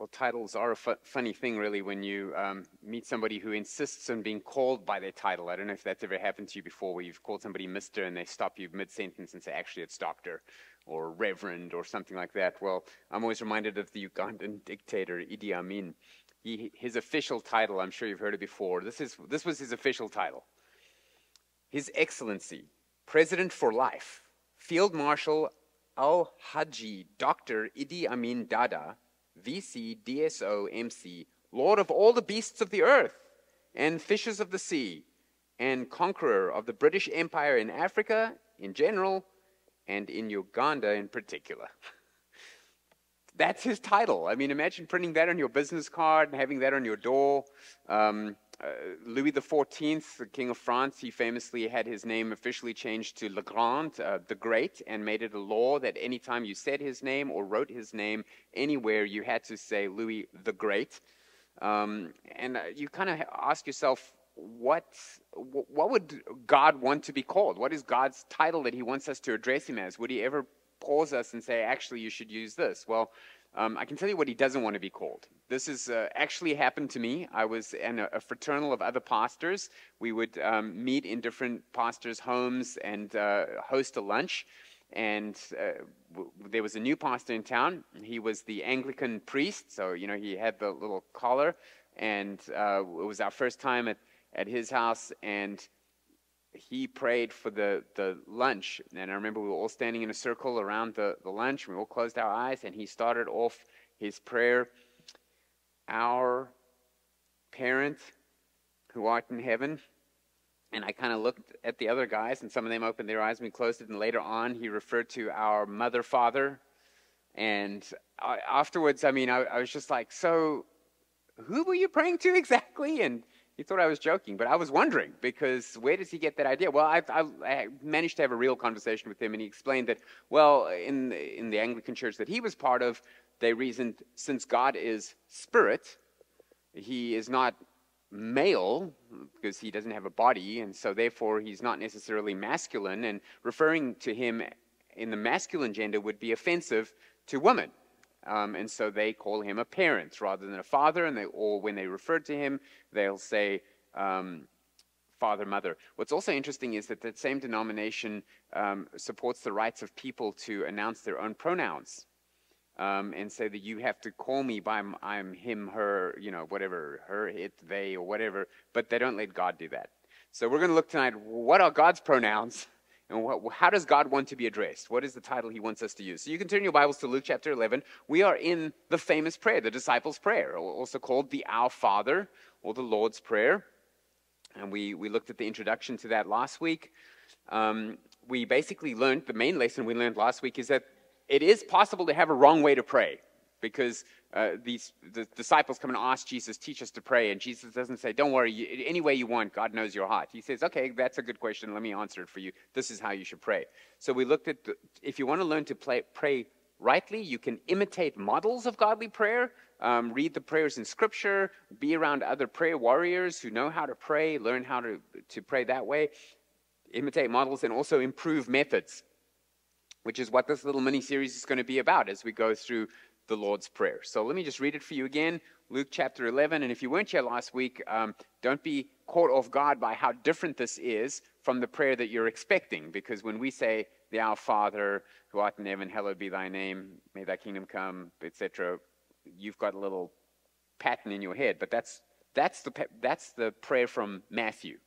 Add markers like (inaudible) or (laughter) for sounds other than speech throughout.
Well, titles are a fu- funny thing, really, when you um, meet somebody who insists on being called by their title. I don't know if that's ever happened to you before, where you've called somebody Mr. and they stop you mid sentence and say, actually, it's Doctor or Reverend or something like that. Well, I'm always reminded of the Ugandan (laughs) dictator, Idi Amin. He, his official title, I'm sure you've heard it before, this, is, this was his official title His Excellency, President for Life, Field Marshal Al Haji Dr. Idi Amin Dada VC, DSO, MC, Lord of all the beasts of the earth and fishes of the sea, and conqueror of the British Empire in Africa in general and in Uganda in particular. (laughs) That's his title. I mean, imagine printing that on your business card and having that on your door. Um, Louis XIV, the King of France, he famously had his name officially changed to Le Grand, uh, the Great, and made it a law that anytime you said his name or wrote his name anywhere, you had to say Louis the Great. Um, and uh, you kind of ask yourself, what, what would God want to be called? What is God's title that he wants us to address him as? Would he ever pause us and say, actually, you should use this? Well, um, I can tell you what he doesn't want to be called. This has uh, actually happened to me. I was in a, a fraternal of other pastors. We would um, meet in different pastors' homes and uh, host a lunch. And uh, w- there was a new pastor in town. He was the Anglican priest, so you know he had the little collar. And uh, it was our first time at, at his house, and he prayed for the, the lunch. And I remember we were all standing in a circle around the, the lunch. We all closed our eyes, and he started off his prayer Our parent who art in heaven. And I kind of looked at the other guys, and some of them opened their eyes and we closed it. And later on, he referred to our mother, father. And I, afterwards, I mean, I, I was just like, So, who were you praying to exactly? And he thought I was joking, but I was wondering because where does he get that idea? Well, I, I, I, managed to have a real conversation with him, and he explained that, well, in, in the Anglican church that he was part of, they reasoned since God is spirit, he is not male because he doesn't have a body, and so therefore he's not necessarily masculine, and referring to him in the masculine gender would be offensive to women. Um, and so they call him a parent rather than a father, and they, or when they refer to him, they'll say um, father, mother. What's also interesting is that that same denomination um, supports the rights of people to announce their own pronouns. Um, and say that you have to call me by I'm him, her, you know, whatever, her, it, they, or whatever, but they don't let God do that. So we're going to look tonight, what are God's pronouns? (laughs) And what, how does God want to be addressed? What is the title he wants us to use? So you can turn your Bibles to Luke chapter 11. We are in the famous prayer, the disciples' prayer, also called the Our Father or the Lord's Prayer. And we, we looked at the introduction to that last week. Um, we basically learned, the main lesson we learned last week is that it is possible to have a wrong way to pray because uh, these the disciples come and ask Jesus, teach us to pray, and Jesus doesn't say, "Don't worry, you, any way you want, God knows your heart." He says, "Okay, that's a good question. Let me answer it for you. This is how you should pray." So we looked at the, if you want to learn to play, pray rightly, you can imitate models of godly prayer. Um, read the prayers in Scripture. Be around other prayer warriors who know how to pray. Learn how to to pray that way. Imitate models and also improve methods which is what this little mini series is going to be about as we go through the Lord's Prayer. So let me just read it for you again Luke chapter 11. And if you weren't here last week, um, don't be caught off guard by how different this is from the prayer that you're expecting. Because when we say, the Our Father, who art in heaven, hallowed be thy name, may thy kingdom come, etc., you've got a little pattern in your head. But that's, that's, the, that's the prayer from Matthew.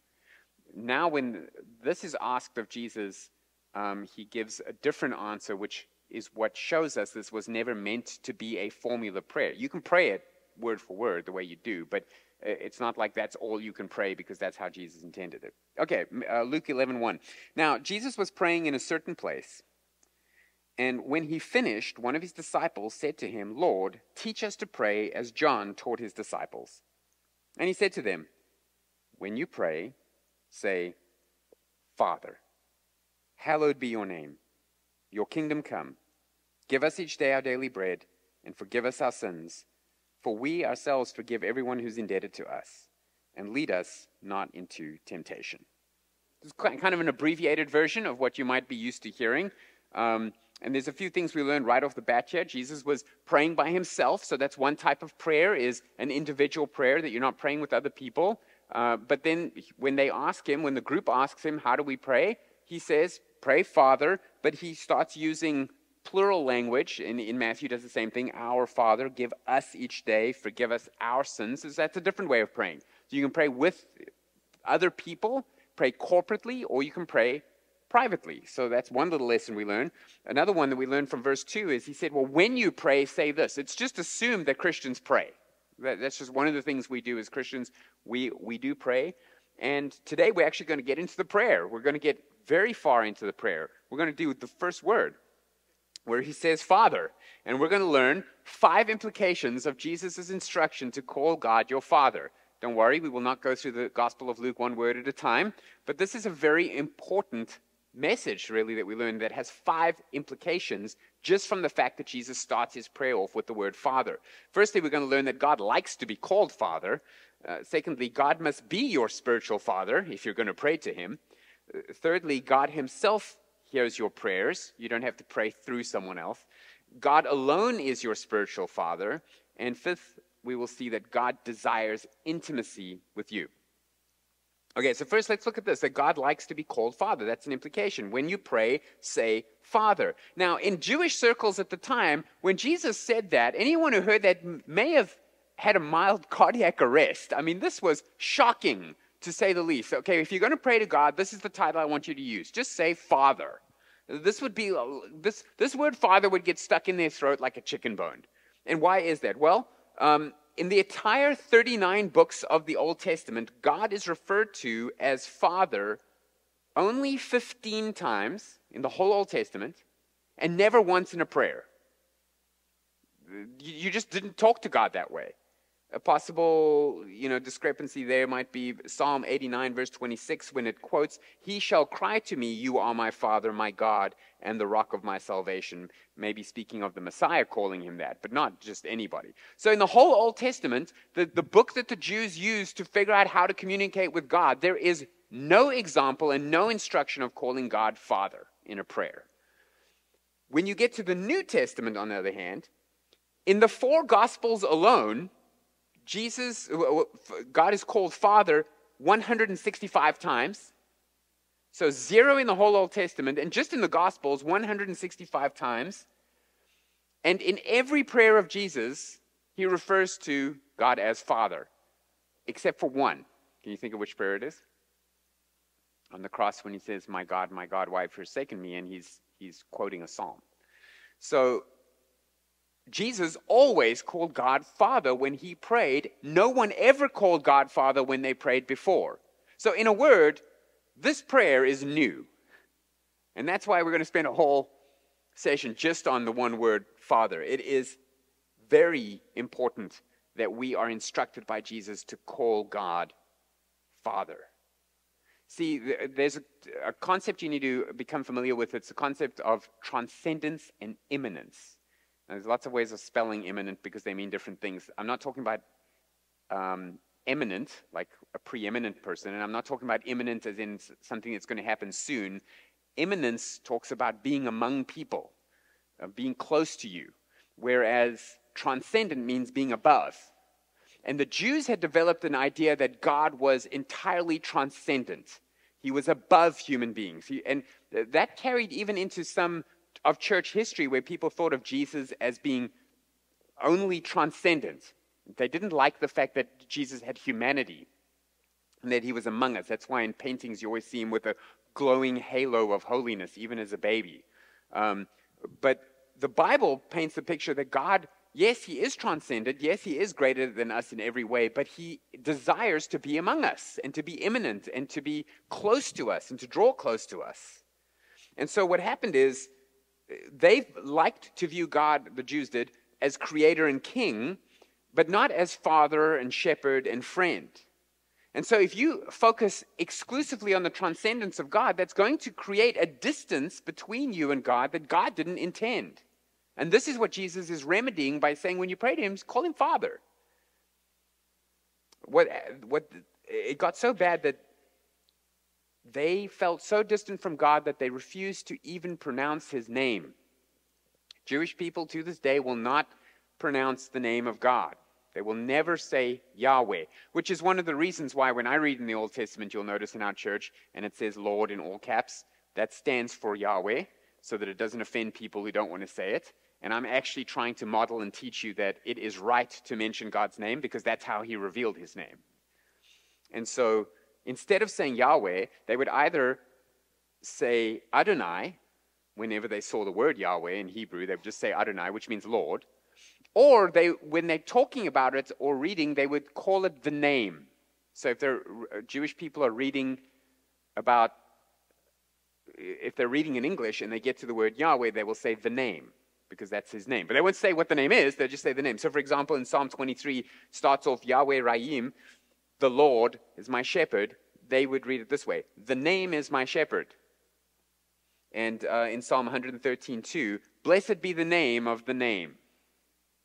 Now, when this is asked of Jesus, um, he gives a different answer, which is what shows us this was never meant to be a formula prayer. You can pray it word for word the way you do, but uh, it's not like that's all you can pray because that's how Jesus intended it. Okay, uh, Luke 11 1. Now, Jesus was praying in a certain place, and when he finished, one of his disciples said to him, Lord, teach us to pray as John taught his disciples. And he said to them, When you pray, say, Father, hallowed be your name, your kingdom come. Give us each day our daily bread, and forgive us our sins, for we ourselves forgive everyone who's indebted to us, and lead us not into temptation. Is kind of an abbreviated version of what you might be used to hearing. Um, And there's a few things we learned right off the bat here. Jesus was praying by himself, so that's one type of prayer is an individual prayer that you're not praying with other people. Uh, but then when they ask him, when the group asks him, how do we pray? He says, pray Father, but he starts using plural language. In, in Matthew does the same thing. Our Father, give us each day, forgive us our sins. That's a different way of praying. So you can pray with other people, pray corporately, or you can pray privately. So that's one little lesson we learn. Another one that we learned from verse 2 is he said, Well, when you pray, say this. It's just assumed that Christians pray. That, that's just one of the things we do as Christians. We, we do pray. And today we're actually going to get into the prayer. We're going to get very far into the prayer. We're going to do the first word, where he says, Father. And we're going to learn five implications of Jesus' instruction to call God your Father. Don't worry, we will not go through the Gospel of Luke one word at a time, but this is a very important message, really, that we learn that has five implications just from the fact that Jesus starts his prayer off with the word Father. Firstly, we're going to learn that God likes to be called Father. Uh, secondly, God must be your spiritual Father if you're going to pray to him. Uh, thirdly, God himself hears your prayers. You don't have to pray through someone else. God alone is your spiritual Father. And fifth, we will see that God desires intimacy with you. Okay, so first let's look at this that God likes to be called Father. That's an implication. When you pray, say Father. Now, in Jewish circles at the time, when Jesus said that, anyone who heard that may have had a mild cardiac arrest. I mean, this was shocking to say the least. Okay, if you're going to pray to God, this is the title I want you to use. Just say Father. This would be this this word Father would get stuck in their throat like a chicken bone. And why is that? Well, um, in the entire 39 books of the Old Testament, God is referred to as Father only 15 times in the whole Old Testament and never once in a prayer. You just didn't talk to God that way. A possible, you know, discrepancy there might be Psalm 89 verse 26 when it quotes, "He shall cry to me, you are my father, my God, and the rock of my salvation." Maybe speaking of the Messiah calling him that, but not just anybody. So in the whole Old Testament, the, the book that the Jews used to figure out how to communicate with God, there is no example and no instruction of calling God Father in a prayer. When you get to the New Testament, on the other hand, in the four Gospels alone, Jesus, uh, God is called Father 165 times. So zero in the whole Old Testament, and just in the Gospels, 165 times. And in every prayer of Jesus, he refers to God as Father, except for one. Can you think of which prayer it is? On the cross, when he says, My God, my God, why have you forsaken me? And he's, he's quoting a psalm. So Jesus always called God Father when he prayed. No one ever called God Father when they prayed before. So, in a word, this prayer is new. And that's why we're going to spend a whole session just on the one word Father. It is very important that we are instructed by Jesus to call God Father. See, there's a, concept you need to become familiar with. It's the concept of transcendence and immanence. There's lots of ways of spelling imminent because they mean different things. I'm not talking about um, eminent, like a preeminent person, and I'm not talking about imminent as in something that's going to happen soon. Immanence talks about being among people, uh, being close to you, whereas transcendent means being above. And the Jews had developed an idea that God was entirely transcendent. He was above human beings. He, and that carried even into some of church history where people thought of Jesus as being only transcendent. They didn't like the fact that Jesus had humanity and that he was among us. That's why in paintings you always see him with a glowing halo of holiness, even as a baby. Um, but the Bible paints the picture that God, yes, he is transcendent. Yes, he is greater than us in every way, but he desires to be among us and to be immanent and to be close to us and to draw close to us. And so what happened is they liked to view God, the Jews did, as creator and king, but not as father and shepherd and friend. And so, if you focus exclusively on the transcendence of God, that's going to create a distance between you and God that God didn't intend. And this is what Jesus is remedying by saying, when you pray to Him, call Him Father. What, what, it got so bad that they felt so distant from God that they refused to even pronounce his name. Jewish people to this day will not pronounce the name of God. They will never say Yahweh, which is one of the reasons why when I read in the Old Testament, you'll notice in our church, and it says Lord in all caps, that stands for Yahweh, so that it doesn't offend people who don't want to say it. And I'm actually trying to model and teach you that it is right to mention God's name because that's how he revealed his name. And so instead of saying Yahweh, they would either say Adonai, whenever they saw the word Yahweh in Hebrew, they would just say Adonai, which means Lord. Or they, when they're talking about it or reading, they would call it the name. So if they're uh, Jewish people are reading about, if they're reading in English and they get to the word Yahweh, they will say the name because that's his name. But they won't say what the name is, they'll just say the name. So for example, in Psalm 23, starts off Yahweh Raim, the Lord is my shepherd. They would read it this way The name is my shepherd. And uh, in Psalm 113, 2, blessed be the name of the name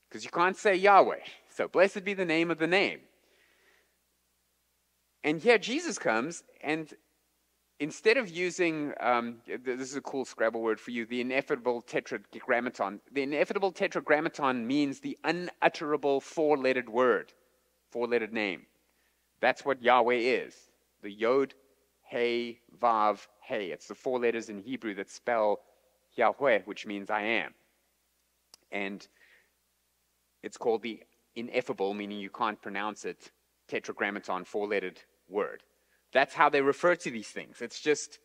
because you can't say Yahweh. So blessed be the name of the name. And here Jesus comes, and instead of using, um, this is a cool Scrabble word for you, the ineffable tetragrammaton. The ineffable tetragrammaton means the unutterable four lettered word, four lettered name. That's what Yahweh is. The Yod, Hey, Vav, Hey. It's the four letters in Hebrew that spell Yahweh, which means I am. And it's called the ineffable, meaning you can't pronounce it, tetragrammaton, four-lettered word. That's how they refer to these things. It's just,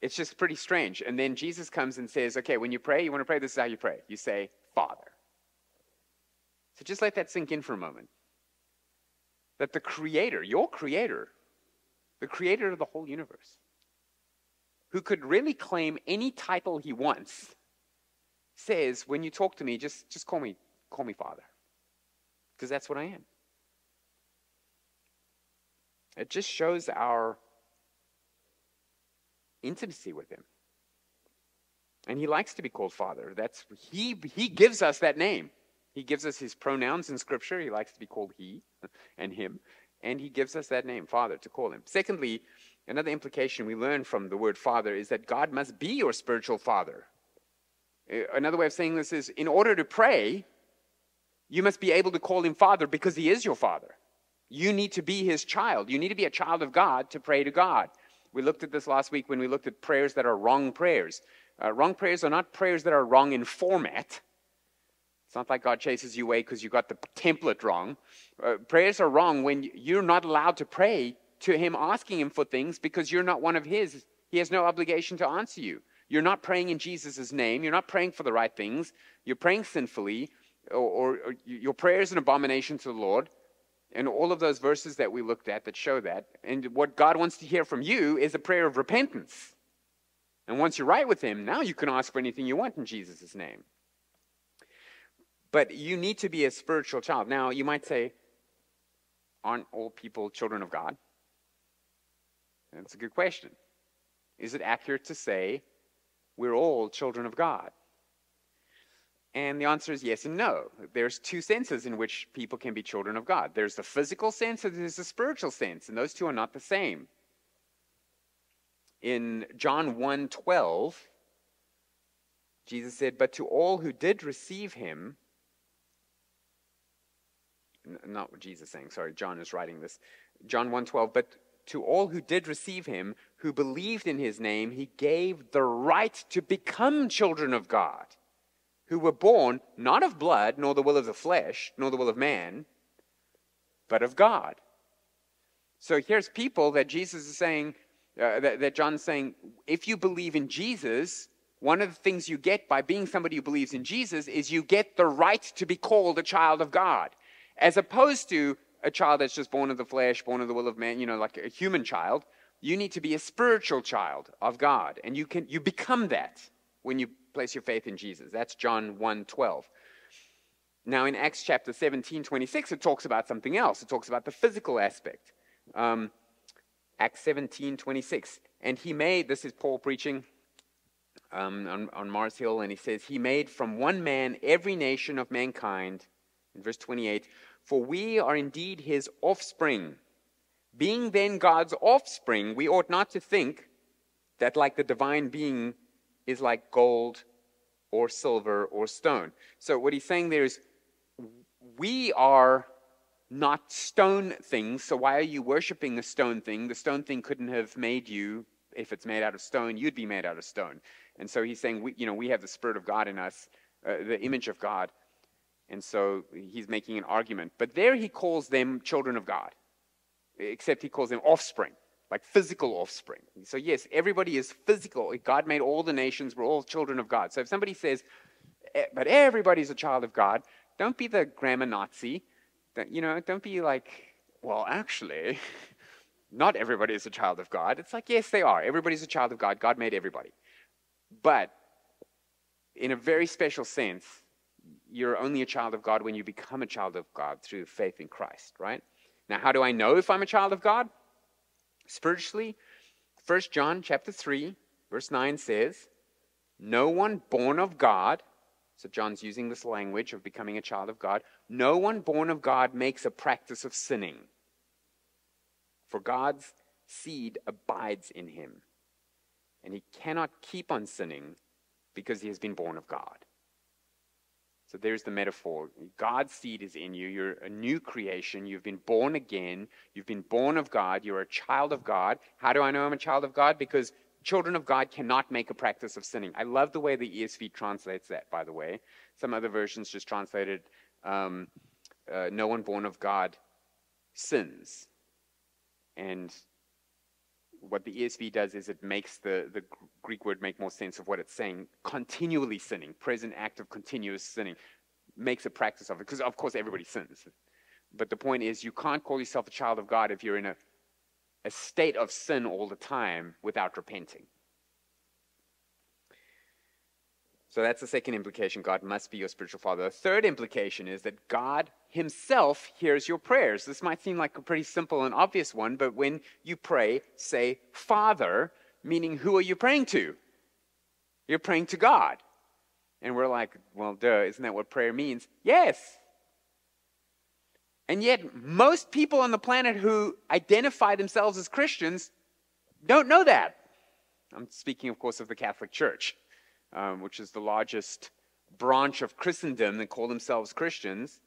it's just pretty strange. And then Jesus comes and says, okay, when you pray, you want to pray, this is how you pray. You say, Father. So just let that sink in for a moment. That the Creator, your Creator, the Creator of the whole universe, who could really claim any title he wants, says, when you talk to me, just, just call me Call me Father. Because that's what I am. It just shows our intimacy with Him. And He likes to be called Father. That's He He gives us that name. He gives us his pronouns in Scripture. He likes to be called He and Him. And He gives us that name, Father, to call Him. Secondly, another implication we learn from the word Father is that God must be your spiritual Father. Another way of saying this is in order to pray, you must be able to call him Father because he is your Father. You need to be his child. You need to be a child of God to pray to God. We looked at this last week when we looked at prayers that are wrong prayers. Uh, wrong prayers are not prayers that are wrong in format. It's not like God chases you away because you got the template wrong. Uh, prayers are wrong when you're not allowed to pray to Him asking Him for things because you're not one of His. He has no obligation to answer you. You're not praying in Jesus' name. You're not praying for the right things. You're praying sinfully or, or, or your prayer is an abomination to the Lord, and all of those verses that we looked at that show that. And what God wants to hear from you is a prayer of repentance. And once you're right with Him, now you can ask for anything you want in Jesus' name. But you need to be a spiritual child. Now, you might say, aren't all people children of God? That's a good question. Is it accurate to say we're all children of God? And the answer is yes and no. There's two senses in which people can be children of God. There's the physical sense and there's the spiritual sense, and those two are not the same. In John 1:12, Jesus said, "But to all who did receive him, not what Jesus is saying, sorry, John is writing this. John 1:12, but to all who did receive him, who believed in his name, he gave the right to become children of God." who were born not of blood, nor the will of the flesh, nor the will of man, but of God. So here's people that Jesus is saying, uh, that, that John's saying, if you believe in Jesus, one of the things you get by being somebody who believes in Jesus is you get the right to be called a child of God, as opposed to a child that's just born of the flesh, born of the will of man, you know, like a human child. You need to be a spiritual child of God, and you can you become that when you place your faith in Jesus. That's John 1 12. Now, in Acts chapter 17, 26, it talks about something else. It talks about the physical aspect. Um, Acts 17, 26. And he made, this is Paul preaching um, on, on Mars Hill, and he says, He made from one man every nation of mankind. In verse 28, for we are indeed his offspring. Being then God's offspring, we ought not to think that, like the divine being is like gold or silver or stone. So what he's saying there is we are not stone things, so why are you worshiping a stone thing? The stone thing couldn't have made you if it's made out of stone, you'd be made out of stone. And so he's saying, we, you know, we have the Spirit of God in us, uh, the image of God. And so he's making an argument. But there he calls them children of God, except he calls them offspring, like physical offspring. So, yes, everybody is physical. God made all the nations, we're all children of God. So if somebody says, eh, but everybody's a child of God, don't be the grammar Nazi. You know, don't be like, well, actually, (laughs) not everybody is a child of God. It's like, yes, they are. Everybody's a child of God. God made everybody. But in a very special sense, you're only a child of God when you become a child of God through faith in Christ, right? Now, how do I know if I'm a child of God? Spiritually, 1 John chapter 3, verse 9 says, No one born of God, so John's using this language of becoming a child of God, no one born of God makes a practice of sinning. For God's seed abides in him, and he cannot keep on sinning because he has been born of God. So there's the metaphor. God's seed is in you. You're a new creation. You've been born again. You've been born of God. You're a child of God. How do I know I'm a child of God? Because children of God cannot make a practice of sinning. I love the way the ESV translates that, by the way. Some other versions just translated, um, uh, no one born of God sins. And what the ESV does is it makes the, the Greek word make more sense of what it's saying. Continually sinning, present act of continuous sinning, makes a practice of it. Because, of course, everybody sins. But the point is, you can't call yourself a child of God if you're in a, a state of sin all the time without repenting. So that's the second implication. God must be your spiritual father. The third implication is that God himself hears your prayers. This might seem like a pretty simple and obvious one, but when you pray, say Father, meaning who are you praying to? You're praying to God. And we're like, well, duh, isn't that what prayer means? Yes. And yet, most people on the planet who identify themselves as Christians don't know that. I'm speaking, of course, of the Catholic Church, um, which is the largest branch of Christendom that call themselves Christians.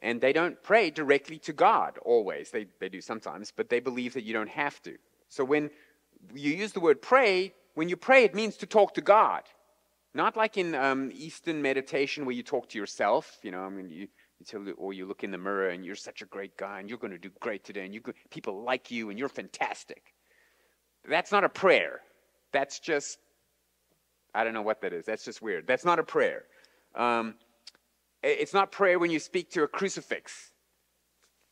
And they don't pray directly to God always. They, they do sometimes, but they believe that you don't have to. So when you use the word pray, when you pray, it means to talk to God. Not like in um, Eastern meditation where you talk to yourself, you know, I mean, you, you tell, or you look in the mirror and you're such a great guy and you're going to do great today and you people like you and you're fantastic. That's not a prayer. That's just, I don't know what that is. That's just weird. That's not a prayer. Um, it's not prayer when you speak to a crucifix.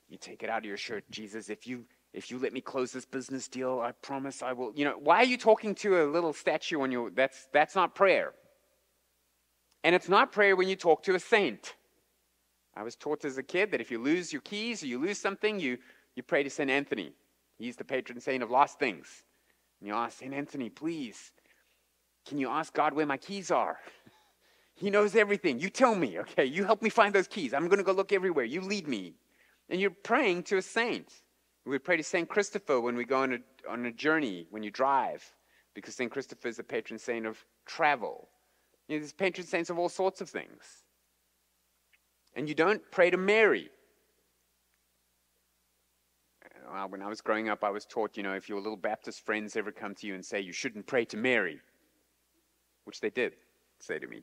You take it out of your shirt, Jesus, if you if you let me close this business deal, I promise I will. You know, why are you talking to a little statue on your that's that's not prayer. And it's not prayer when you talk to a saint. I was taught as a kid that if you lose your keys or you lose something, you, you pray to St. Anthony. He's the patron saint of lost things. And you ask, St. Anthony, please, can you ask God where my keys are? He knows everything. You tell me, okay? You help me find those keys. I'm going to go look everywhere. You lead me. And you're praying to a saint. We pray to St. Christopher when we go on a, on a journey, when you drive, because St. Christopher is the patron saint of travel. You know, there's patron saints of all sorts of things. And you don't pray to Mary. Uh, when I was growing up, I was taught, you know, if your little Baptist friends ever come to you and say you shouldn't pray to Mary, which they did say to me,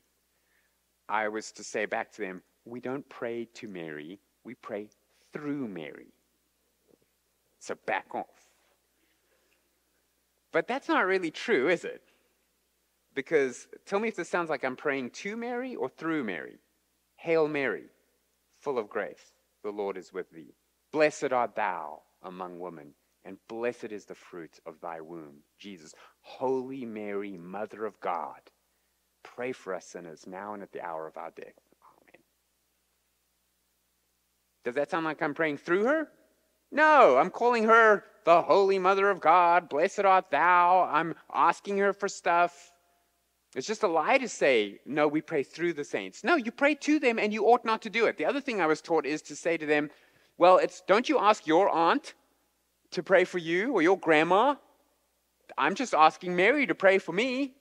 I was to say back to them, we don't pray to Mary, we pray through Mary. So back off. But that's not really true, is it? Because tell me if this sounds like I'm praying to Mary or through Mary. Hail Mary, full of grace, the Lord is with thee. Blessed art thou among women, and blessed is the fruit of thy womb, Jesus. Holy Mary, Mother of God Pray for us sinners now and at the hour of our death. Amen. Does that sound like I'm praying through her? No, I'm calling her the Holy Mother of God. Blessed art thou. I'm asking her for stuff. It's just a lie to say, no, we pray through the saints. No, you pray to them and you ought not to do it. The other thing I was taught is to say to them, well, it's don't you ask your aunt to pray for you or your grandma? I'm just asking Mary to pray for me.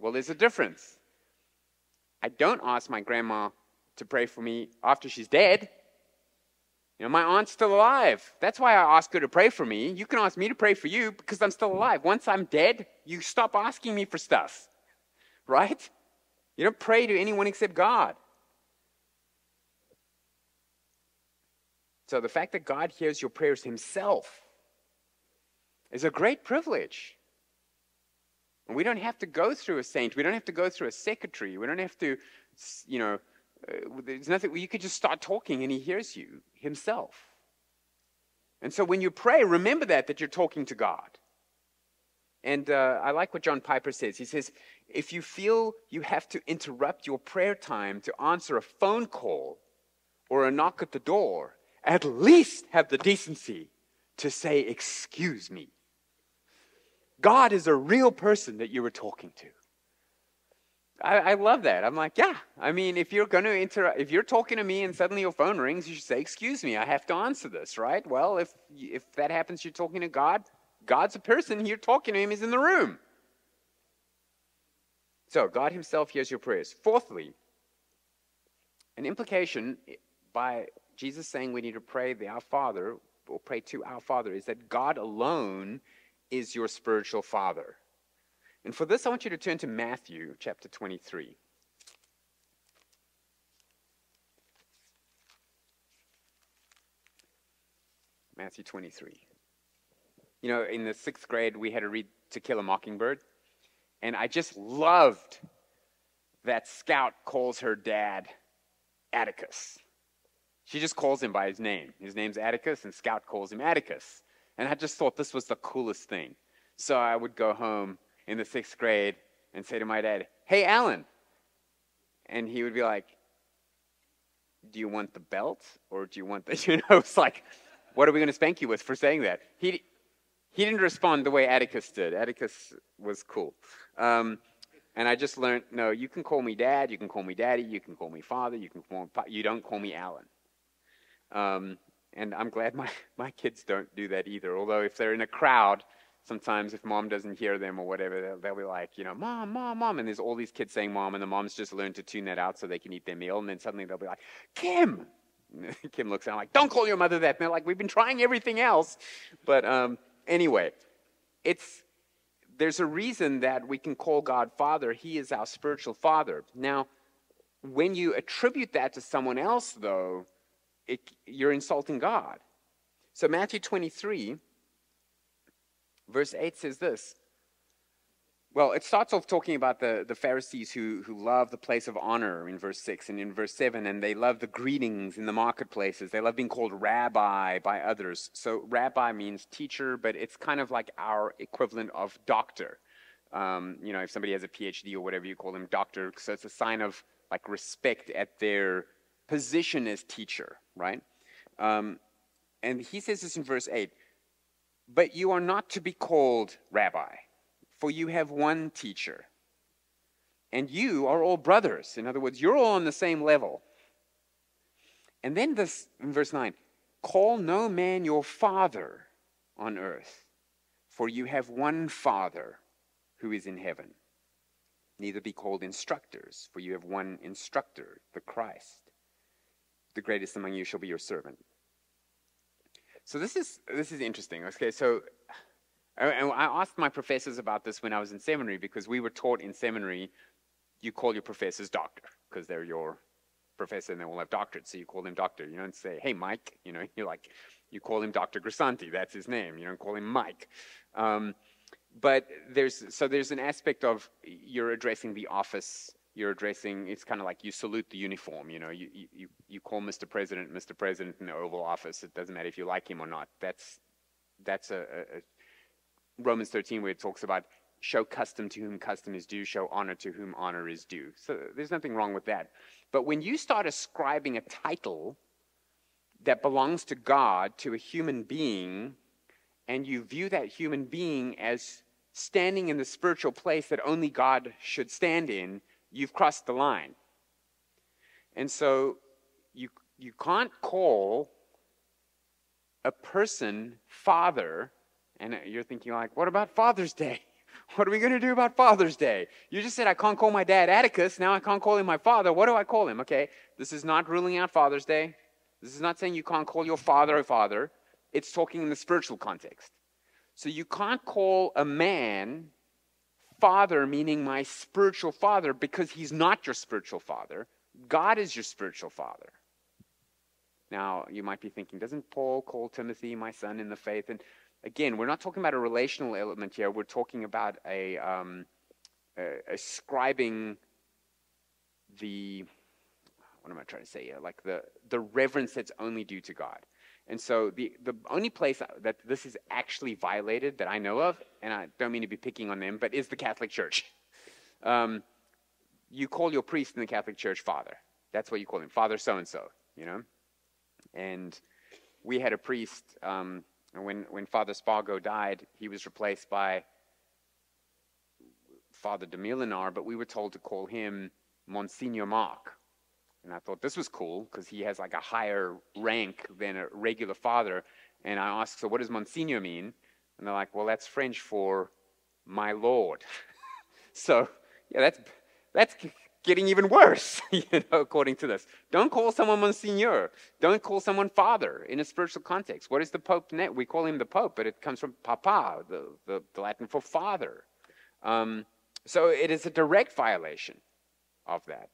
Well, there's a difference. I don't ask my grandma to pray for me after she's dead. You know, my aunt's still alive. That's why I ask her to pray for me. You can ask me to pray for you because I'm still alive. Once I'm dead, you stop asking me for stuff. (laughs) Right? You don't pray to anyone except God. So the fact that God hears your prayers himself is a great privilege. And we don't have to go through a saint. We don't have to go through a secretary. We don't have to, you know, uh, there's nothing, you could just start talking and he hears you himself. And so when you pray, remember that, that you're talking to God. And uh, I like what John Piper says. He says, if you feel you have to interrupt your prayer time to answer a phone call or a knock at the door, at least have the decency to say, Excuse me. God is a real person that you were talking to. I, I, love that. I'm like, yeah. I mean, if you're going to interrupt, if you're talking to me and suddenly your phone rings, you should say, "Excuse me, I have to answer this." Right? Well, if if that happens, you're talking to God. God's a person. You're talking to Him. He's in the room. So God Himself hears your prayers. Fourthly, an implication by Jesus saying we need to pray the Our Father or pray to our Father is that God alone is your spiritual Father. And for this, I want you to turn to Matthew chapter 23. Matthew 23. You know, in the sixth grade, we had to read To Kill a Mockingbird. And I just loved that Scout calls her dad Atticus. She just calls him by his name. His name's Atticus, and Scout calls him Atticus. And I just thought this was the coolest thing. So I would go home in the sixth grade and say to my dad, Hey, Alan. And he would be like, Do you want the belt or do you want the, (laughs) you know, it's like, What are we going to spank you with for saying that? He, he didn't respond the way Atticus did. Atticus was cool. Um, and I just learned, no, you can call me dad, you can call me daddy, you can call me father, you can call me, you don't call me Alan. Um, and I'm glad my, (laughs) my kids don't do that either. Although if they're in a crowd, sometimes if mom doesn't hear them or whatever, they'll, they'll, be like, you know, mom, mom, mom. And there's all these kids saying mom, and the moms just learn to tune that out so they can eat their meal. And then suddenly they'll be like, Kim. (laughs) Kim looks at them like, don't call your mother that. And they're like, we've been trying everything else. But um, anyway, it's, there's a reason that we can call God Father. He is our spiritual father. Now, when you attribute that to someone else, though, it, you're insulting God. So, Matthew 23, verse 8 says this. Well, it starts off talking about the, the Pharisees who, who love the place of honor in verse 6 and in verse 7, and they love the greetings in the marketplaces. They love being called rabbi by others. So, rabbi means teacher, but it's kind of like our equivalent of doctor. Um, you know, if somebody has a PhD or whatever, you call them doctor. So, it's a sign of like respect at their position as teacher, right? Um, and he says this in verse 8 But you are not to be called rabbi, for you have one teacher. And you are all brothers. In other words, you're all on the same level. And then this in verse 9 Call no man your father on earth, for you have one Father who is in heaven. Neither be called instructors, for you have one instructor, the Christ the greatest among you shall be your servant. So this is this is interesting. Okay, so and I asked my professors about this when I was in seminary because we were taught in seminary you call your professors doctor because they're your professor and they all have doctorates, so you call them doctor. You don't say, "Hey, Mike," (laughs) you know. You're like, you call him Doctor Grisanti. That's his name. You don't call him Mike. Um, but there's so there's an aspect of you're addressing the office you're addressing, it's kind of like you salute the uniform. You know, you, you, you call Mr. President Mr. President in the Oval Office. It doesn't matter if you like him or not. That's, that's a, a, Romans 13 where it talks about show custom to whom custom is due, show honor to whom honor is due. So there's nothing wrong with that. But when you start ascribing a title that belongs to God to a human being, and you view that human being as standing in the spiritual place that only God should stand in, you've crossed the line. And so you, you can't call a person father, and you're thinking, like, what about Father's Day? (laughs) What are we going to do about Father's Day? You just said I can't call my dad Atticus. Now I can't call him my father. What do I call him? Okay, this is not ruling out Father's Day. This is not saying you can't call your father a father. It's talking in the spiritual context. So you can't call a man father, meaning my spiritual father, because he's not your spiritual father. God is your spiritual father. Now, you might be thinking, doesn't Paul call Timothy my son in the faith? And again, we're not talking about a relational element here. We're talking about a um, uh, ascribing the what am I trying to say here? Like the the reverence that's only due to God. And so the the only place that this is actually violated that I know of, and I don't mean to be picking on them, but is the Catholic Church. Um, you call your priest in the Catholic Church father. That's what you call him, Father so and so. You know, and we had a priest. Um, when when Father Spargo died, he was replaced by Father de Milenar, but we were told to call him Monsignor Mark. And I thought this was cool because he has like a higher rank than a regular father. And I asked, so what does Monsignor mean? And they're like, well, that's French for my Lord. (laughs) so, yeah, that's, that's getting even worse, (laughs) you know, according to this. Don't call someone Monsignor. Don't call someone Father in a spiritual context. What is the Pope? Net? We call him the Pope, but it comes from Papa, the, the, the Latin for father. Um, so it is a direct violation of that.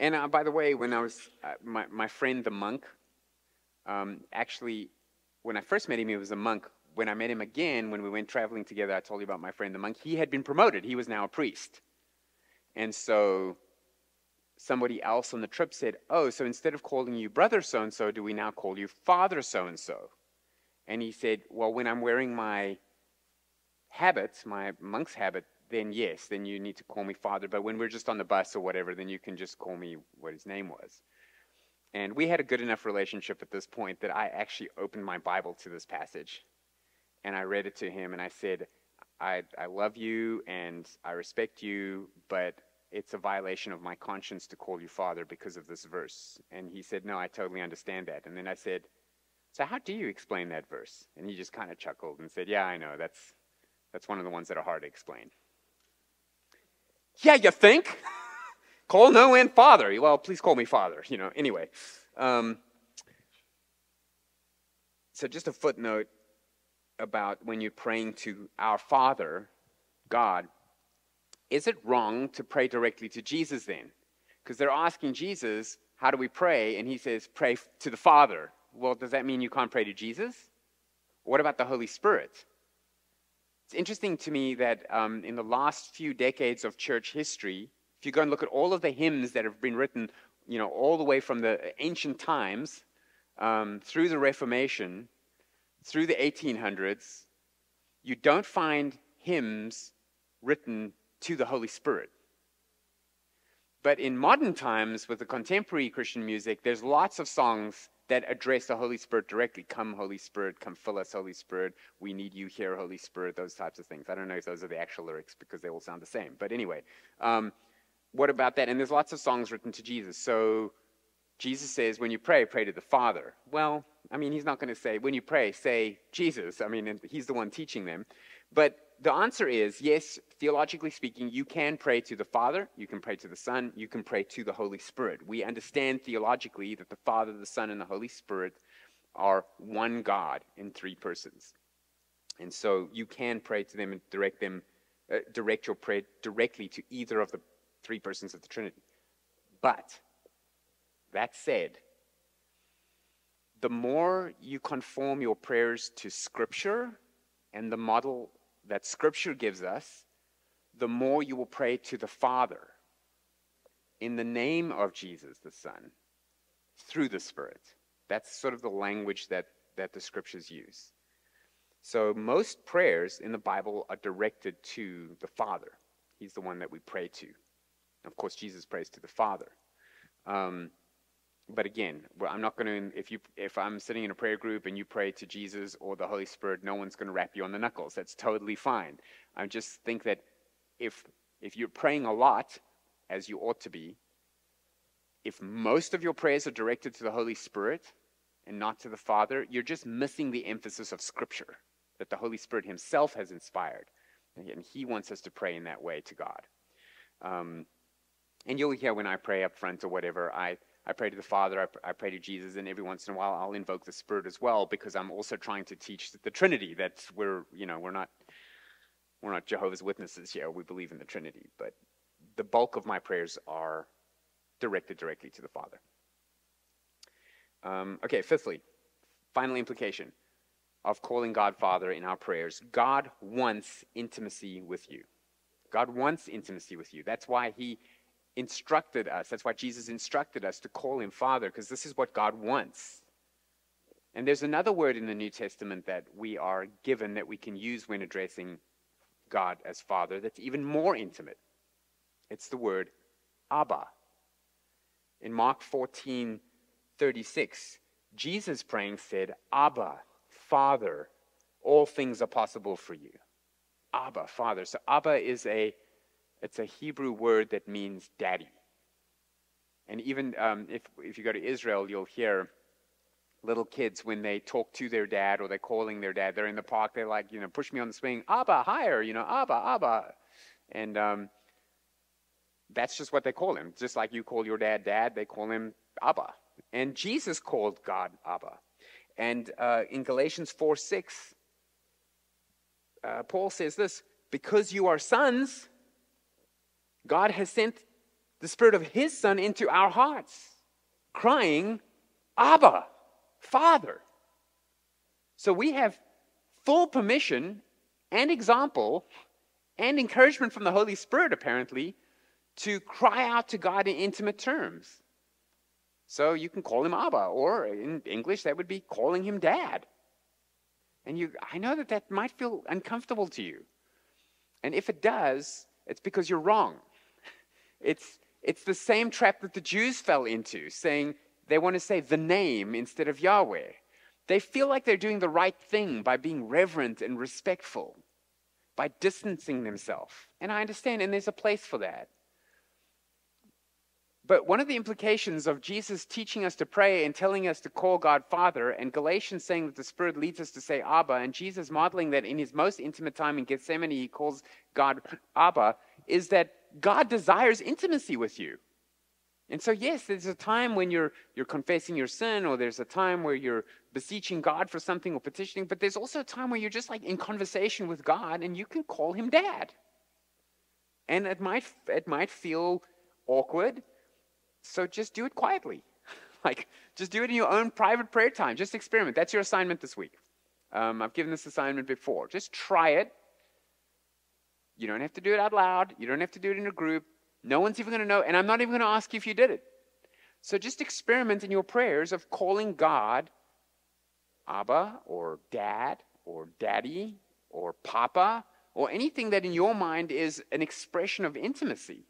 And uh, by the way, when I was, uh, my, my friend the monk, um, actually, when I first met him, he was a monk. When I met him again, when we went traveling together, I told you about my friend the monk. He had been promoted, he was now a priest. And so somebody else on the trip said, Oh, so instead of calling you brother so and so, do we now call you father so and so? And he said, Well, when I'm wearing my habit, my monk's habit, then yes, then you need to call me father. But when we're just on the bus or whatever, then you can just call me what his name was. And we had a good enough relationship at this point that I actually opened my Bible to this passage. And I read it to him and I said, I, I love you and I respect you, but it's a violation of my conscience to call you father because of this verse. And he said, No, I totally understand that. And then I said, So how do you explain that verse? And he just kind of chuckled and said, Yeah, I know. That's, that's one of the ones that are hard to explain. Yeah, you think? (laughs) call no one father. Well, please call me father. You know, anyway. Um, so just a footnote about when you're praying to our Father, God. Is it wrong to pray directly to Jesus then? Because they're asking Jesus, how do we pray? And he says, pray to the Father. Well, does that mean you can't pray to Jesus? What about the Holy Spirit? It's interesting to me that um, in the last few decades of church history, if you go and look at all of the hymns that have been written, you know, all the way from the ancient times um, through the Reformation, through the 1800s, you don't find hymns written to the Holy Spirit. But in modern times, with the contemporary Christian music, there's lots of songs that address the Holy Spirit directly. Come, Holy Spirit, come fill us, Holy Spirit. We need you here, Holy Spirit, those types of things. I don't know if those are the actual lyrics because they all sound the same. But anyway, um, what about that? And there's lots of songs written to Jesus. So Jesus says, when you pray, pray to the Father. Well, I mean, he's not going to say, when you pray, say Jesus. I mean, he's the one teaching them. But the answer is yes, theologically speaking, you can pray to the Father, you can pray to the Son, you can pray to the Holy Spirit. We understand theologically that the Father, the Son, and the Holy Spirit are one God in three persons. And so you can pray to them and direct them, uh, direct your prayer directly to either of the three persons of the Trinity. But that said, the more you conform your prayers to Scripture and the model that Scripture gives us, the more you will pray to the Father in the name of Jesus the Son through the Spirit. That's sort of the language that, that the Scriptures use. So most prayers in the Bible are directed to the Father. He's the one that we pray to. Of course, Jesus prays to the Father. Um, but again, I'm not going to. If you, if I'm sitting in a prayer group and you pray to Jesus or the Holy Spirit, no one's going to rap you on the knuckles. That's totally fine. I just think that if if you're praying a lot, as you ought to be, if most of your prayers are directed to the Holy Spirit and not to the Father, you're just missing the emphasis of Scripture that the Holy Spirit Himself has inspired. And He wants us to pray in that way to God. Um, and you'll hear when I pray up front or whatever, I, I pray to the Father, I, I pray to Jesus, and every once in a while I'll invoke the Spirit as well because I'm also trying to teach the Trinity. That we're, you know, we're not, we're not Jehovah's Witnesses here. We believe in the Trinity, but the bulk of my prayers are directed directly to the Father. Um, okay, fifthly, final implication of calling God Father in our prayers God wants intimacy with you. God wants intimacy with you. That's why He instructed us. That's why Jesus instructed us to call Him Father, because this is what God wants. And there's another word in the New Testament that we are given that we can use when addressing God as Father that's even more intimate. It's the word Abba. In Mark 14 36, Jesus praying said, Abba, Father, all things are possible for you. Abba, Father. So Abba is a it's a Hebrew word that means daddy. And even um, if if you go to Israel, you'll hear little kids when they talk to their dad or they're calling their dad. They're in the park. They're like, you know, push me on the swing, Abba, higher, you know, Abba, Abba, and um, that's just what they call him. Just like you call your dad dad, they call him Abba. And Jesus called God Abba. And uh, in Galatians 4 6, uh, Paul says this because you are sons, God has sent the Spirit of His Son into our hearts, crying, Abba, Father. So we have full permission and example and encouragement from the Holy Spirit, apparently, to cry out to God in intimate terms. So you can call him Abba, or in English, that would be calling him Dad. And you, I know that that might feel uncomfortable to you. And if it does, it's because you're wrong. It's, it's the same trap that the Jews fell into, saying they want to say the name instead of Yahweh. They feel like they're doing the right thing by being reverent and respectful, by distancing themselves. And I understand, and there's a place for that. But one of the implications of Jesus teaching us to pray and telling us to call God Father, and Galatians saying that the Spirit leads us to say Abba, and Jesus modeling that in his most intimate time in Gethsemane, he calls God Abba, is that God desires intimacy with you. And so, yes, there's a time when you're, you're confessing your sin, or there's a time where you're beseeching God for something or petitioning, but there's also a time where you're just like in conversation with God and you can call him dad. And it might, it might feel awkward, so just do it quietly. (laughs) like, just do it in your own private prayer time. Just experiment. That's your assignment this week. Um, I've given this assignment before. Just try it. You don't have to do it out loud. You don't have to do it in a group. No one's even going to know. And I'm not even going to ask you if you did it. So just experiment in your prayers of calling God Abba or Dad or Daddy or Papa or anything that in your mind is an expression of intimacy.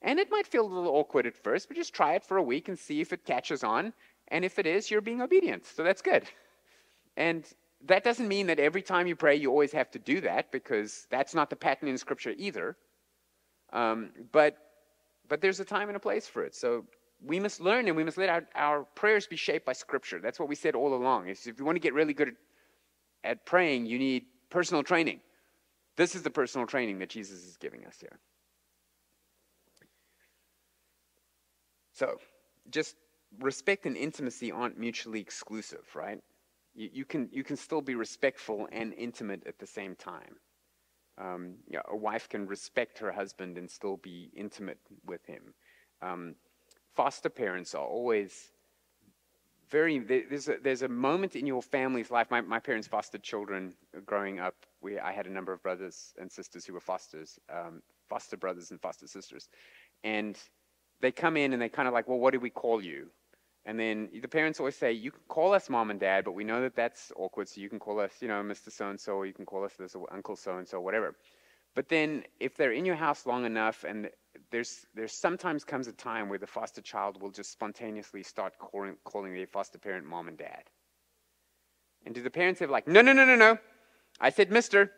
And it might feel a little awkward at first, but just try it for a week and see if it catches on. And if it is, you're being obedient. So that's good. And that doesn't mean that every time you pray, you always have to do that, because that's not the pattern in Scripture either. Um, but, but there's a time and a place for it. So we must learn and we must let our, our prayers be shaped by Scripture. That's what we said all along. Is if you want to get really good at, at praying, you need personal training. This is the personal training that Jesus is giving us here. So, just respect and intimacy aren't mutually exclusive, right? You, you, can, you can still be respectful and intimate at the same time. Um, you know, a wife can respect her husband and still be intimate with him. Um, foster parents are always very, there's a, there's a moment in your family's life. My, my parents fostered children growing up. We, I had a number of brothers and sisters who were fosters, um, foster brothers and foster sisters. And they come in and they kind of like, well, what do we call you? And then the parents always say, you can call us mom and dad, but we know that that's awkward, so you can call us, you know, Mr. So and so, or you can call us this, or Uncle so and so, whatever. But then if they're in your house long enough, and there's, there's sometimes comes a time where the foster child will just spontaneously start calling, calling their foster parent mom and dad. And do the parents have like, no, no, no, no, no. I said Mr.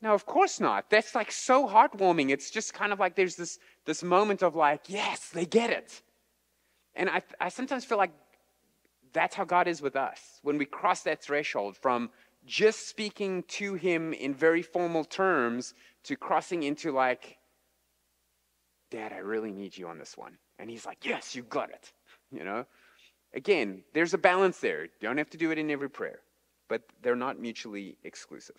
No, of course not. That's like so heartwarming. It's just kind of like there's this, this moment of like, yes, they get it. And I, I sometimes feel like that's how God is with us. When we cross that threshold from just speaking to him in very formal terms to crossing into like, Dad, I really need you on this one. And he's like, Yes, you got it. You know? Again, there's a balance there. You don't have to do it in every prayer, but they're not mutually exclusive.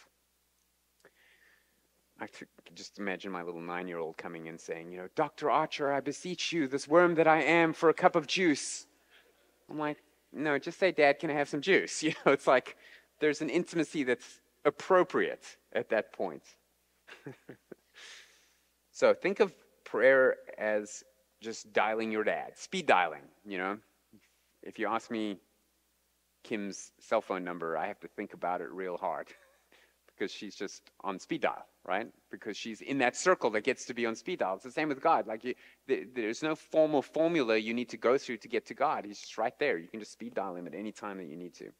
I could just imagine my little nine year old coming in saying, You know, Dr. Archer, I beseech you, this worm that I am, for a cup of juice. I'm like, No, just say, Dad, can I have some juice? (laughs) You know, it's like there's an intimacy that's appropriate at that point. (laughs) so think of prayer as just dialing your dad, speed dialing, you know. If you ask me Kim's cell phone number, I have to think about it real hard (laughs) because she's just on speed dial, right? Because she's in that circle that gets to be on speed dial. It's the same with God. Like you, there's no formal formula you need to go through to get to God. He's just right there. You can just speed dial him at any time that you need to.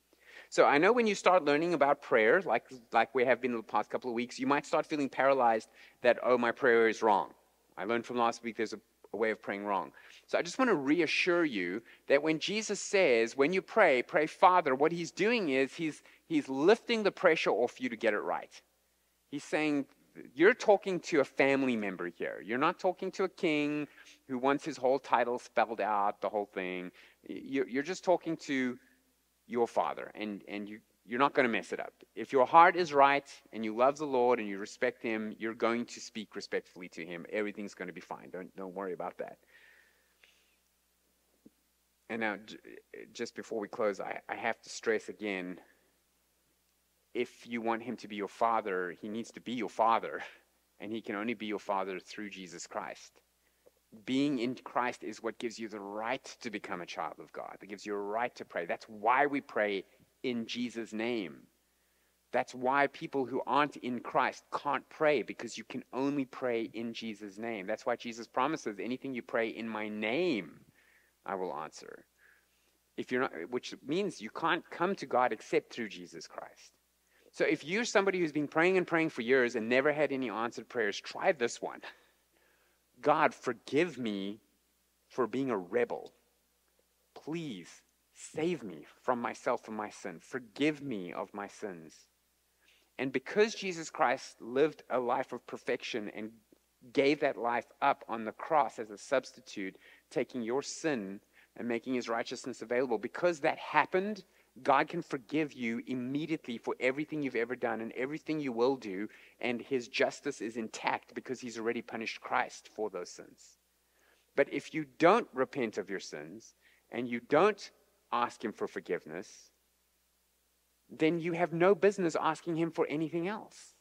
So I know when you start learning about prayer, like like we have been the past couple of weeks, you might start feeling paralyzed that oh my prayer is wrong. I learned from last week there's a, a way of praying wrong. So I just want to reassure you that when Jesus says when you pray, pray Father, what he's doing is he's he's lifting the pressure off you to get it right. He's saying you're talking to a family member here. You're not talking to a king who wants his whole title spelled out, the whole thing. You're just talking to your father, and, and you, you're not going to mess it up. If your heart is right and you love the Lord and you respect Him, you're going to speak respectfully to Him. Everything's going to be fine. Don't, don't worry about that. And now, just before we close, I, I have to stress again if you want Him to be your Father, He needs to be your Father, (laughs) and He can only be your Father through Jesus Christ being in Christ is what gives you the right to become a child of God. That gives you a right to pray. That's why we pray in Jesus' name. That's why people who aren't in Christ can't pray because you can only pray in Jesus' name. That's why Jesus promises anything you pray in my name, I will answer. If you're not, which means you can't come to God except through Jesus Christ. So if you're somebody who's been praying and praying for years and never had any answered prayers, try this one. God, forgive me for being a rebel. Please save me from myself and my sin. Forgive me of my sins. And because Jesus Christ lived a life of perfection and gave that life up on the cross as a substitute, taking your sin and making his righteousness available, because that happened, God can forgive you immediately for everything you've ever done and everything you will do, and his justice is intact because he's already punished Christ for those sins. But if you don't repent of your sins and you don't ask him for forgiveness, then you have no business asking him for anything else.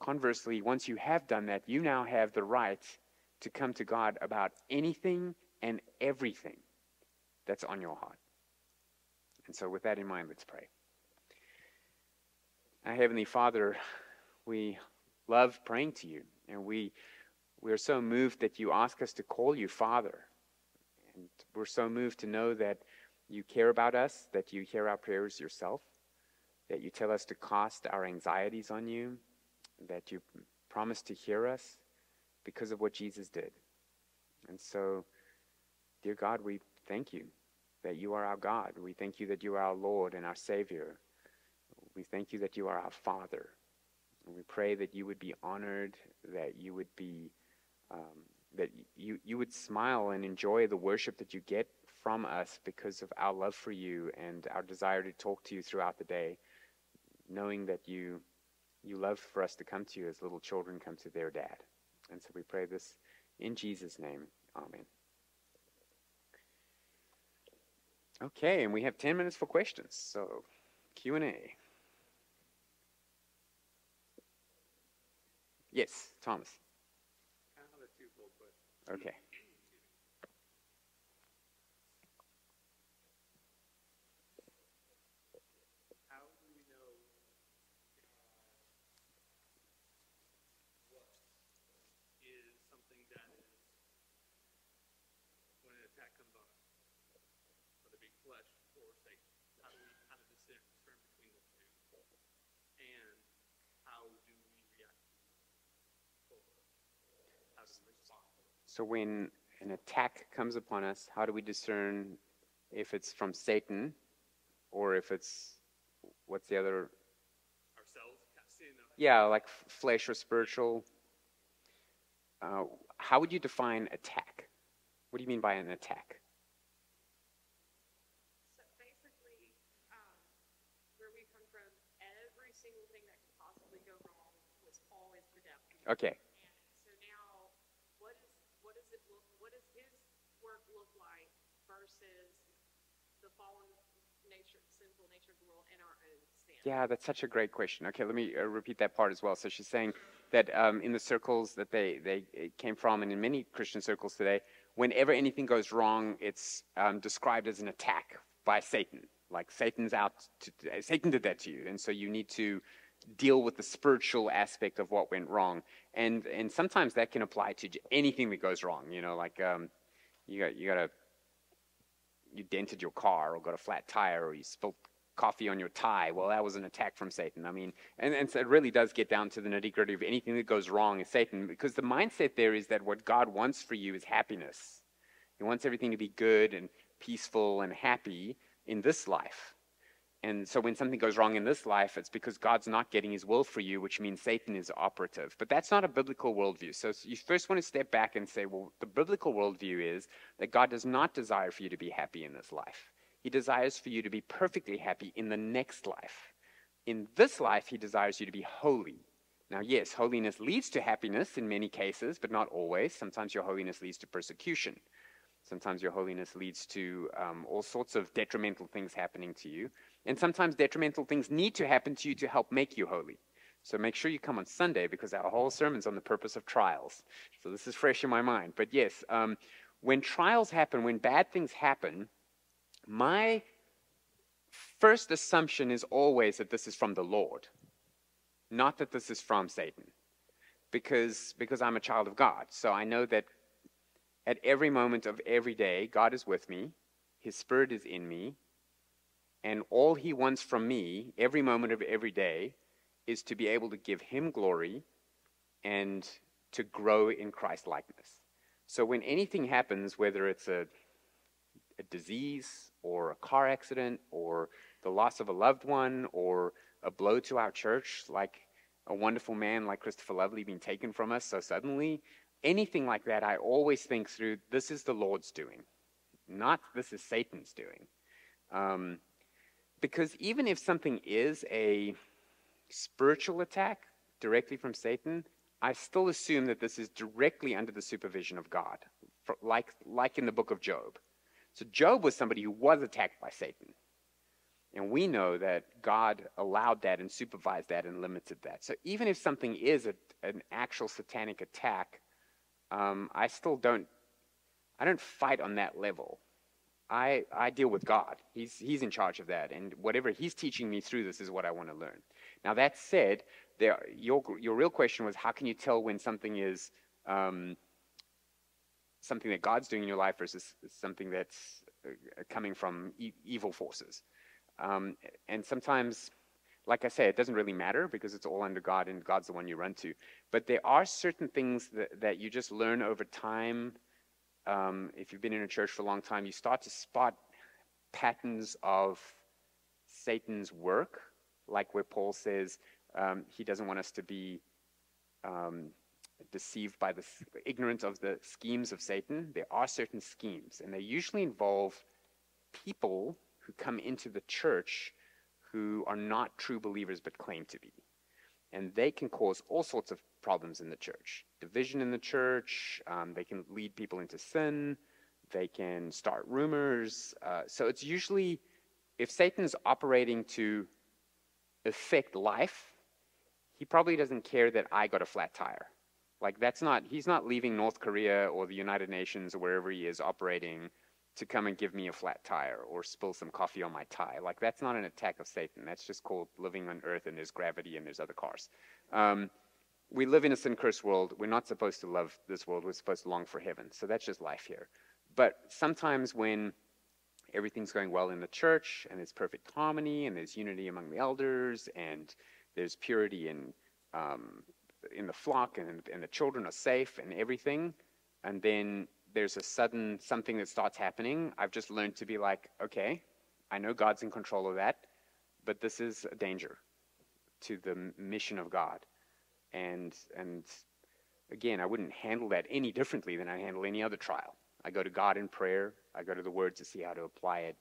Conversely, once you have done that, you now have the right to come to God about anything and everything that's on your heart. And so, with that in mind, let's pray. Our Heavenly Father, we love praying to you, and we, we are so moved that you ask us to call you Father. And we're so moved to know that you care about us, that you hear our prayers yourself, that you tell us to cast our anxieties on you, that you promised to hear us because of what Jesus did. And so, dear God, we thank you that you are our God. We thank you that you are our Lord and our Savior. We thank you that you are our Father. And we pray that you would be honored, that you would be, um, that you, you would smile and enjoy the worship that you get from us because of our love for you and our desire to talk to you throughout the day, knowing that you, you love for us to come to you as little children come to their dad. And so we pray this in Jesus' name. Amen. Okay, and we have 10 minutes for questions. So, Q&A. Yes, Thomas. Okay. So when an attack comes upon us, how do we discern if it's from Satan or if it's what's the other? Ourselves, Yeah, like flesh or spiritual. Uh, how would you define attack? What do you mean by an attack? So basically, um, where we come from, every single thing that could possibly go wrong was always the devil. Okay. And so now, what is what does it look? What does his work look like versus the fallen nature, sinful nature of the world, and our own sin? Yeah, that's such a great question. Okay, let me uh, repeat that part as well. So she's saying that um, in the circles that they, they uh, came from, and in many Christian circles today, whenever anything goes wrong, it's um, described as an attack by Satan. Like Satan's out, to, uh, Satan did that to you, and so you need to deal with the spiritual aspect of what went wrong. And and sometimes that can apply to anything that goes wrong. You know, like um, you got you got a you dented your car or got a flat tire or you spilled coffee on your tie. Well, that was an attack from Satan. I mean, and, and so it really does get down to the nitty gritty of anything that goes wrong is Satan because the mindset there is that what God wants for you is happiness. He wants everything to be good and peaceful and happy in this life. And so when something goes wrong in this life, it's because God's not getting his will for you, which means Satan is operative. But that's not a biblical worldview. So you first want to step back and say, well, the biblical worldview is that God does not desire for you to be happy in this life. He desires for you to be perfectly happy in the next life. In this life, he desires you to be holy. Now, yes, holiness leads to happiness in many cases, but not always. Sometimes your holiness leads to persecution. Sometimes your holiness leads to um, all sorts of detrimental things happening to you. And sometimes detrimental things need to happen to you to help make you holy. So make sure you come on Sunday because our whole sermon's on the purpose of trials. So this is fresh in my mind. But yes, um, when trials happen, when bad things happen, my first assumption is always that this is from the Lord, not that this is from Satan. Because, because I'm a child of God. So I know that at every moment of every day, God is with me, His Spirit is in me, and all He wants from me, every moment of every day, is to be able to give Him glory and to grow in Christ likeness. So when anything happens, whether it's a, a disease or a car accident or the loss of a loved one or a blow to our church, like a wonderful man like Christopher Lovely being taken from us so suddenly, anything like that, I always think through this is the Lord's doing, not this is Satan's doing. Um, because even if something is a spiritual attack directly from Satan, I still assume that this is directly under the supervision of God, like, like in the book of Job. So Job was somebody who was attacked by Satan. And we know that God allowed that and supervised that and limited that. So even if something is a, an actual satanic attack, um, I still don't, I don't fight on that level. I, I deal with God. He's, he's in charge of that. And whatever he's teaching me through this is what I want to learn. Now, that said, there, your, your real question was how can you tell when something is um, something that God's doing in your life versus something that's uh, coming from e- evil forces? Um, and sometimes, like I say, it doesn't really matter because it's all under God and God's the one you run to. But there are certain things that, that you just learn over time. Um, if you've been in a church for a long time, you start to spot patterns of Satan's work, like where Paul says um, he doesn't want us to be um, deceived by the ignorance of the schemes of Satan. There are certain schemes, and they usually involve people who come into the church who are not true believers but claim to be. And they can cause all sorts of problems in the church division in the church, um, they can lead people into sin, they can start rumors. Uh, so it's usually, if Satan's operating to affect life, he probably doesn't care that I got a flat tire. Like, that's not, he's not leaving North Korea or the United Nations or wherever he is operating to come and give me a flat tire or spill some coffee on my tie. Like, that's not an attack of Satan. That's just called living on earth and there's gravity and there's other cars. Um, we live in a sin cursed world. We're not supposed to love this world. We're supposed to long for heaven. So that's just life here. But sometimes when everything's going well in the church and there's perfect harmony and there's unity among the elders and there's purity in, um, in the flock and, and the children are safe and everything, and then there's a sudden something that starts happening, I've just learned to be like, okay, I know God's in control of that, but this is a danger to the mission of God. And, and again, I wouldn't handle that any differently than I handle any other trial. I go to God in prayer, I go to the Word to see how to apply it.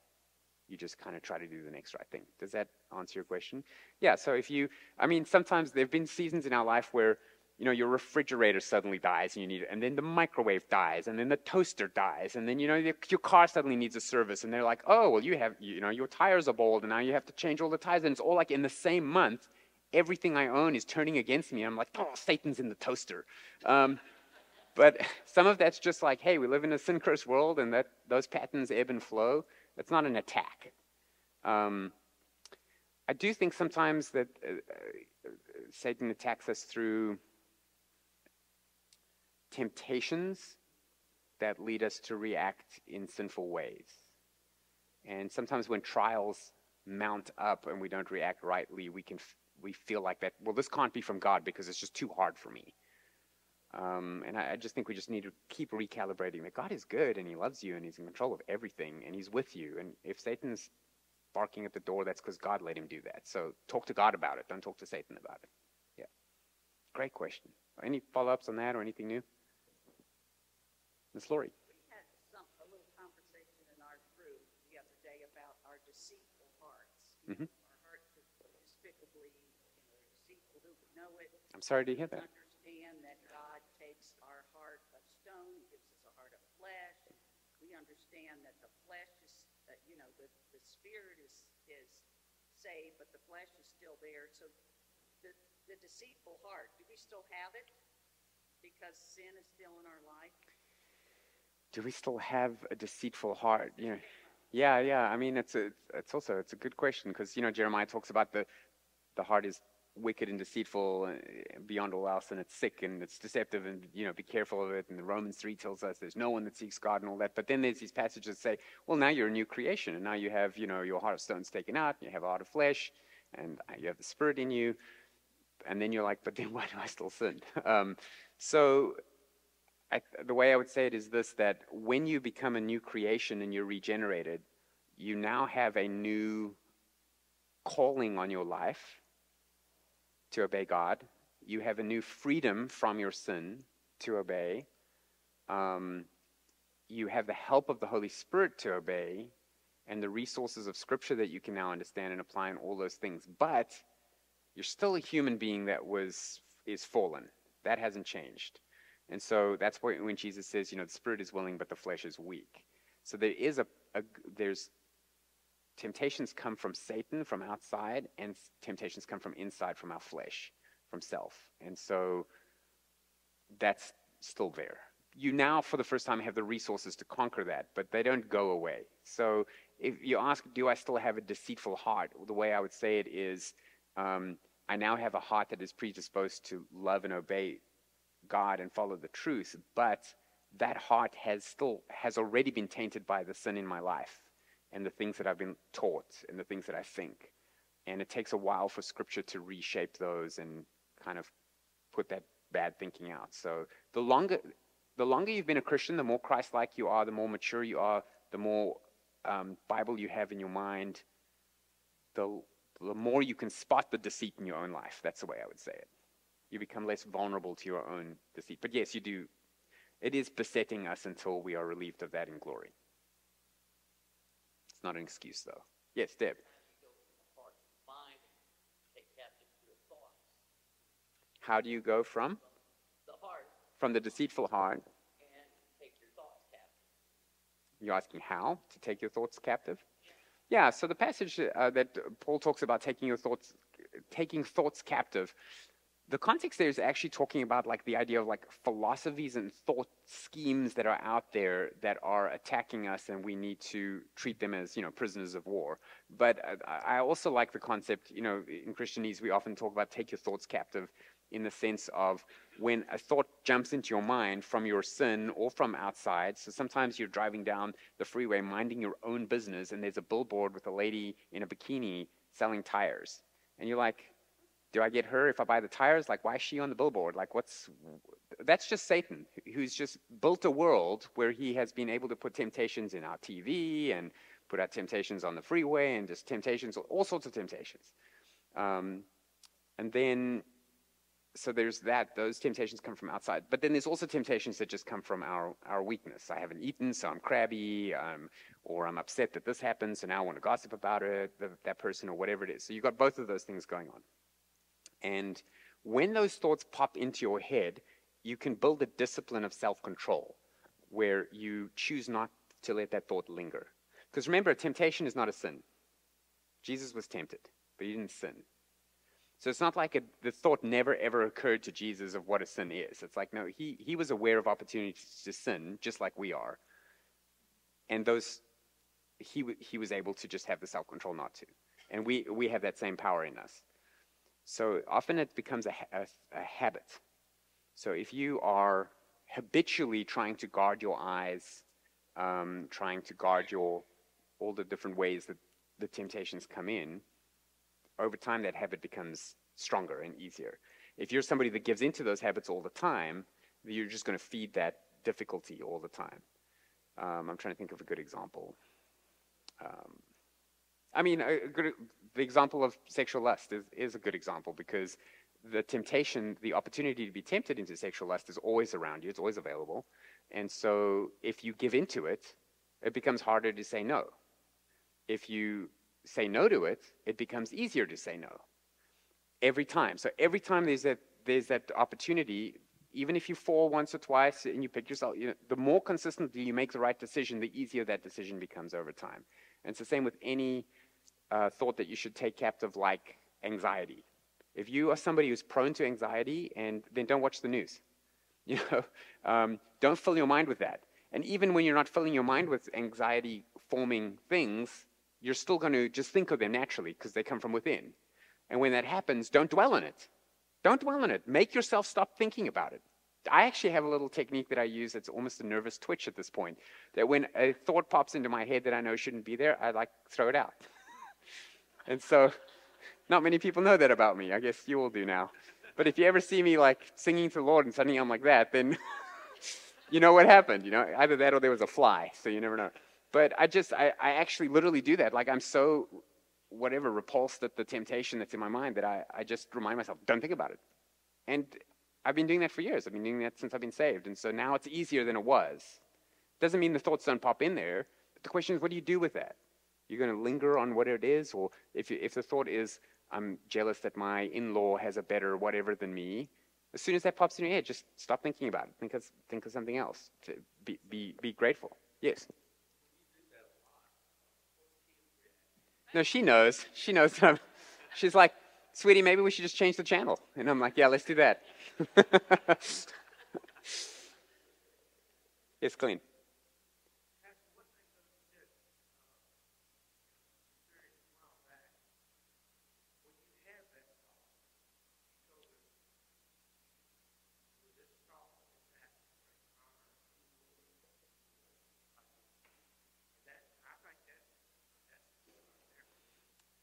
You just kind of try to do the next right thing. Does that answer your question? Yeah, so if you, I mean, sometimes there have been seasons in our life where you know, your refrigerator suddenly dies and you need it, and then the microwave dies, and then the toaster dies, and then, you know, your, your car suddenly needs a service, and they're like, oh, well, you have, you know, your tires are bald, and now you have to change all the tires, and it's all like in the same month, everything I own is turning against me. I'm like, oh, Satan's in the toaster. Um, but (laughs) some of that's just like, hey, we live in a sin cursed world, and that those patterns ebb and flow. That's not an attack. Um, I do think sometimes that uh, uh, Satan attacks us through temptations that lead us to react in sinful ways. And sometimes when trials mount up and we don't react rightly, we can we feel like that. Well, this can't be from God because it's just too hard for me. Um, and I, I, just think we just need to keep recalibrating that God is good and He loves you and He's in control of everything and He's with you. And if Satan's barking at the door, that's because God let him do that. So talk to God about it. Don't talk to Satan about it. Yeah. Great question. Any follow ups on that or anything new? Ms. Lori. We had some, a little conversation in our group the other day about our deceitful hearts. Mhm. Our hearts are despicably, you know, deceitful, who would know it? I'm sorry to hear that. Understand that God takes our heart of stone, gives us a heart of flesh. We understand that the flesh is, uh, you know, the, the spirit is, is saved, but the flesh is still there. So the, the deceitful heart, do we still have it? Because sin is still in our life? do we still have a deceitful heart? Know, yeah, yeah. I mean, it's a, it's also it's a good question because you know Jeremiah talks about the the heart is wicked and deceitful uh, beyond all else, and it's sick and it's deceptive, and you know, be careful of it. And the Romans three tells us there's no one that seeks God and all that. But then there's these passages that say, well, now you're a new creation, and now you have you know your heart of stone's taken out, and you have a heart of flesh, and you have the Spirit in you. And then you're like, but then (laughs) why do I still sin? Um, so I, the way I would say it is this that when you become a new creation and you're regenerated, you now have a new calling on your life to obey God. You have a new freedom from your sin to obey. Um, you have the help of the Holy Spirit to obey and the resources of Scripture that you can now understand and apply and all those things. But you're still a human being that was is fallen. That hasn't changed. And so that's why when Jesus says, you know, the spirit is willing, but the flesh is weak. So there is a, a there's temptations come from Satan from outside, and temptations come from inside from our flesh, from self. And so that's still there. You now, for the first time, have the resources to conquer that, but they don't go away. So if you ask, do I still have a deceitful heart? The way I would say it is, um, I now have a heart that is predisposed to love and obey God and follow the truth, but that heart has still has already been tainted by the sin in my life and the things that I've been taught and the things that I think. And it takes a while for scripture to reshape those and kind of put that bad thinking out. So the longer the longer you've been a Christian, the more Christ-like you are, the more mature you are, the more um, Bible you have in your mind, the the more you can spot the deceit in your own life. That's the way I would say it you become less vulnerable to your own deceit. But yes, you do. It is besetting us until we are relieved of that in glory. It's not an excuse, though. Yes, Deb. How do you go from? The heart From the deceitful heart. and take your thoughts captive. You're asking how to take your thoughts captive? Yeah, so the passage uh, that Paul talks about taking your thoughts, taking thoughts captive, the context there is actually talking about like the idea of like philosophies and thought schemes that are out there that are attacking us and we need to treat them as you know prisoners of war. But uh, i also like the concept you know in christianese we often talk about take your thoughts captive in the sense of when a thought jumps into your mind from your sin or from outside. So sometimes you're driving down the freeway minding your own business and there's a billboard with a lady in a bikini selling tires. And you're like do I get her if I buy the tires? Like, why is she on the billboard? Like, what's that's just Satan, who's just built a world where he has been able to put temptations in our TV and put out temptations on the freeway and just temptations, all sorts of temptations. Um, and then, so there's that, those temptations come from outside. But then there's also temptations that just come from our, our weakness. I haven't eaten, so I'm crabby, um, or I'm upset that this happened, so now I want to gossip about it, that person, or whatever it is. So you've got both of those things going on. And when those thoughts pop into your head, you can build a discipline of self control where you choose not to let that thought linger. Because remember, temptation is not a sin. Jesus was tempted, but he didn't sin. So it's not like a, the thought never ever occurred to Jesus of what a sin is. It's like, no, he, he was aware of opportunities to sin, just like we are. And those, he, he was able to just have the self control not to. And we, we have that same power in us. So often it becomes a, a, a habit. So if you are habitually trying to guard your eyes, um, trying to guard your all the different ways that the temptations come in, over time that habit becomes stronger and easier. If you're somebody that gives into those habits all the time, you're just going to feed that difficulty all the time. Um, I'm trying to think of a good example. Um, I mean, good, the example of sexual lust is, is a good example because the temptation, the opportunity to be tempted into sexual lust is always around you, it's always available. And so if you give into it, it becomes harder to say no. If you say no to it, it becomes easier to say no. Every time. So every time there's that there's that opportunity, even if you fall once or twice and you pick yourself, you know, the more consistently you make the right decision, the easier that decision becomes over time. And it's the same with any uh, thought that you should take captive, like anxiety. If you are somebody who's prone to anxiety, and then don't watch the news. (laughs) You know, um, don't fill your mind with that. And even when you're not filling your mind with anxiety-forming things, you're still going to just think of them naturally because they come from within. And when that happens, don't dwell on it. Don't dwell on it. Make yourself stop thinking about it. I actually have a little technique that I use that's almost a nervous twitch at this point. That when a thought pops into my head that I know shouldn't be there, I like throw it out. (laughs) and so not many people know that about me. I guess you all do now. But if you ever see me like singing to the Lord and suddenly I'm like that, then (laughs) you know what happened. You know, either that or there was a fly. So you never know. But I just, I, I actually literally do that. Like I'm so, whatever, repulsed at the temptation that's in my mind that I, I just remind myself, don't think about it. And I've been doing that for years. I've been doing that since I've been saved. And so now it's easier than it was. Doesn't mean the thoughts don't pop in there. But the question is, what do you do with that? You're going to linger on what it is? Or if, if the thought is, I'm jealous that my in-law has a better whatever than me. As soon as that pops in your head, just stop thinking about it. Think of, think of something else. Be, be, be grateful. Yes. No, she knows. She knows. She's like, sweetie, maybe we should just change the channel. And I'm like, yeah, let's do that. (laughs) it's clean.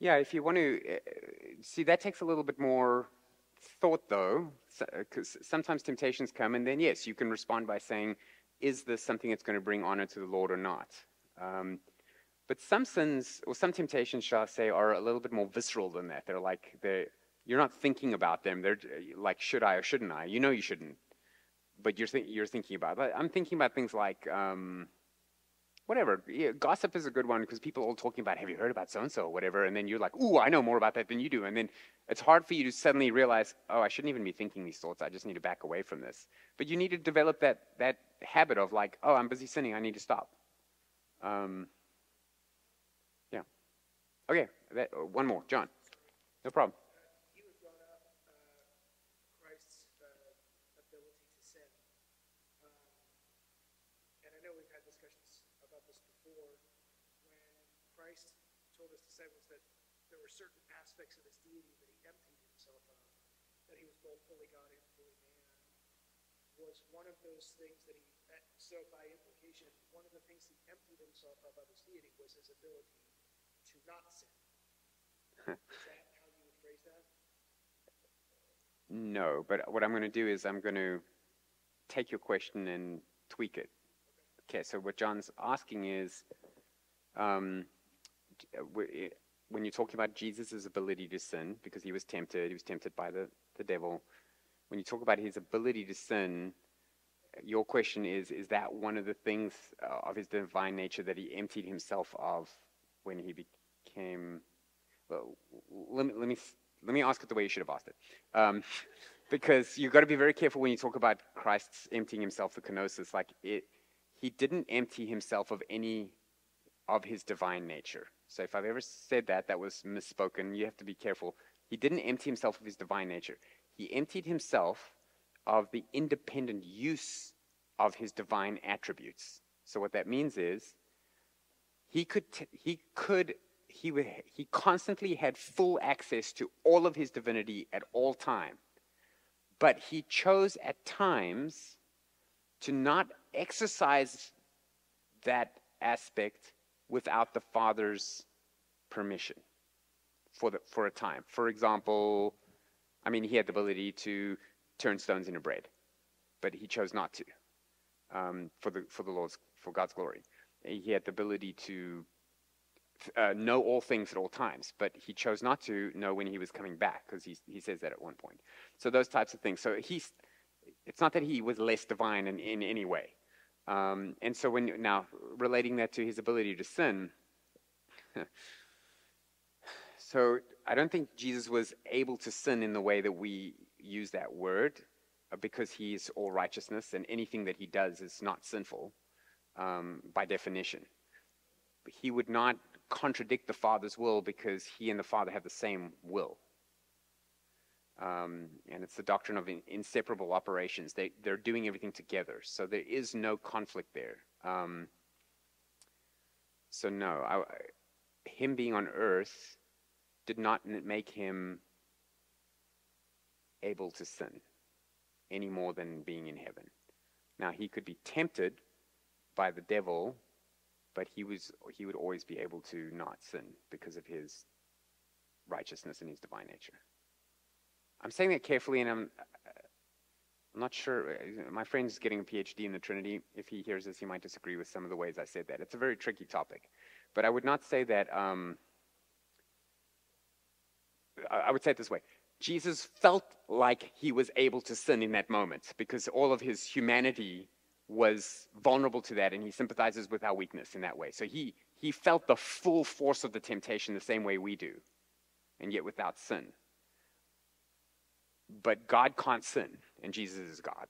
Yeah, if you want to uh, see, that takes a little bit more thought, though, because sometimes temptations come, and then yes, you can respond by saying, "Is this something that's going to bring honor to the Lord or not?" Um, but some sins, or some temptations, shall I say, are a little bit more visceral than that. They're like they you're not thinking about them. They're like, should I or shouldn't I? You know you shouldn't, but you're th- you're thinking about. It. I'm thinking about things like. Um, whatever. Yeah, gossip is a good one because people are all talking about, have you heard about so and so or whatever? And then you're like, ooh, I know more about that than you do. And then it's hard for you to suddenly realize, oh, I shouldn't even be thinking these thoughts. I just need to back away from this. But you need to develop that, that habit of like, oh, I'm busy sinning. I need to stop. Um, yeah. Okay, that, one more. John. No problem. You had brought up uh, Christ's uh, ability to sin. Um, and I know we've had discussions about this before when Christ told his disciples that there were certain aspects of his deity that he emptied himself of, that he was both fully God and fully man. Was one of those things that he, so by implication, one of the things he emptied himself of of his deity was his ability to not sin. (laughs) Is that how you would phrase that? No, but what I'm going to do is I'm going to take your question and tweak it. Okay, so what John's asking is um, uh, when you're talking about Jesus' ability to sin, because he was tempted, he was tempted by the, the devil. When you talk about his ability to sin, your question is is that one of the things uh, of his divine nature that he emptied himself of when he became well, let me let me let me ask it the way you should have asked it. Um, (laughs) because you've got to be very careful when you talk about christ's emptying himself the kenosis like it he didn't empty himself of any of his divine nature. So if i've ever said that that was misspoken. You have to be careful. He didn't empty himself of his divine nature. He emptied himself of the independent use of his divine attributes. So what that means is he could he could he w- he constantly had full access to all of his divinity at all time. But he chose at times to not exercise that aspect without the father's permission for the, for a time. For example, I mean he had the ability to turn stones into bread, but he chose not to um, for the for the Lord's for God's glory. He had the ability to uh, know all things at all times, but he chose not to know when he was coming back because he he says that at one point. So those types of things. So he's it's not that he was less divine in, in any way. Um, and so when now relating that to his ability to sin. (laughs) so I don't think Jesus was able to sin in the way that we use that word uh, because he is all righteousness and anything that he does is not sinful um, by definition. He would not contradict the Father's will because he and the Father have the same will. Um, and it's the doctrine of in- inseparable operations. They, they're doing everything together. So there is no conflict there. Um, so, no, I, him being on earth did not make him able to sin any more than being in heaven. Now, he could be tempted by the devil, but he, was, he would always be able to not sin because of his righteousness and his divine nature. I'm saying that carefully, and I'm, I'm not sure. My friend's getting a PhD in the Trinity. If he hears this, he might disagree with some of the ways I said that. It's a very tricky topic. But I would not say that. Um, I would say it this way Jesus felt like he was able to sin in that moment because all of his humanity was vulnerable to that and he sympathizes with our weakness in that way. So he, he felt the full force of the temptation the same way we do, and yet without sin. But God can't sin, and Jesus is God.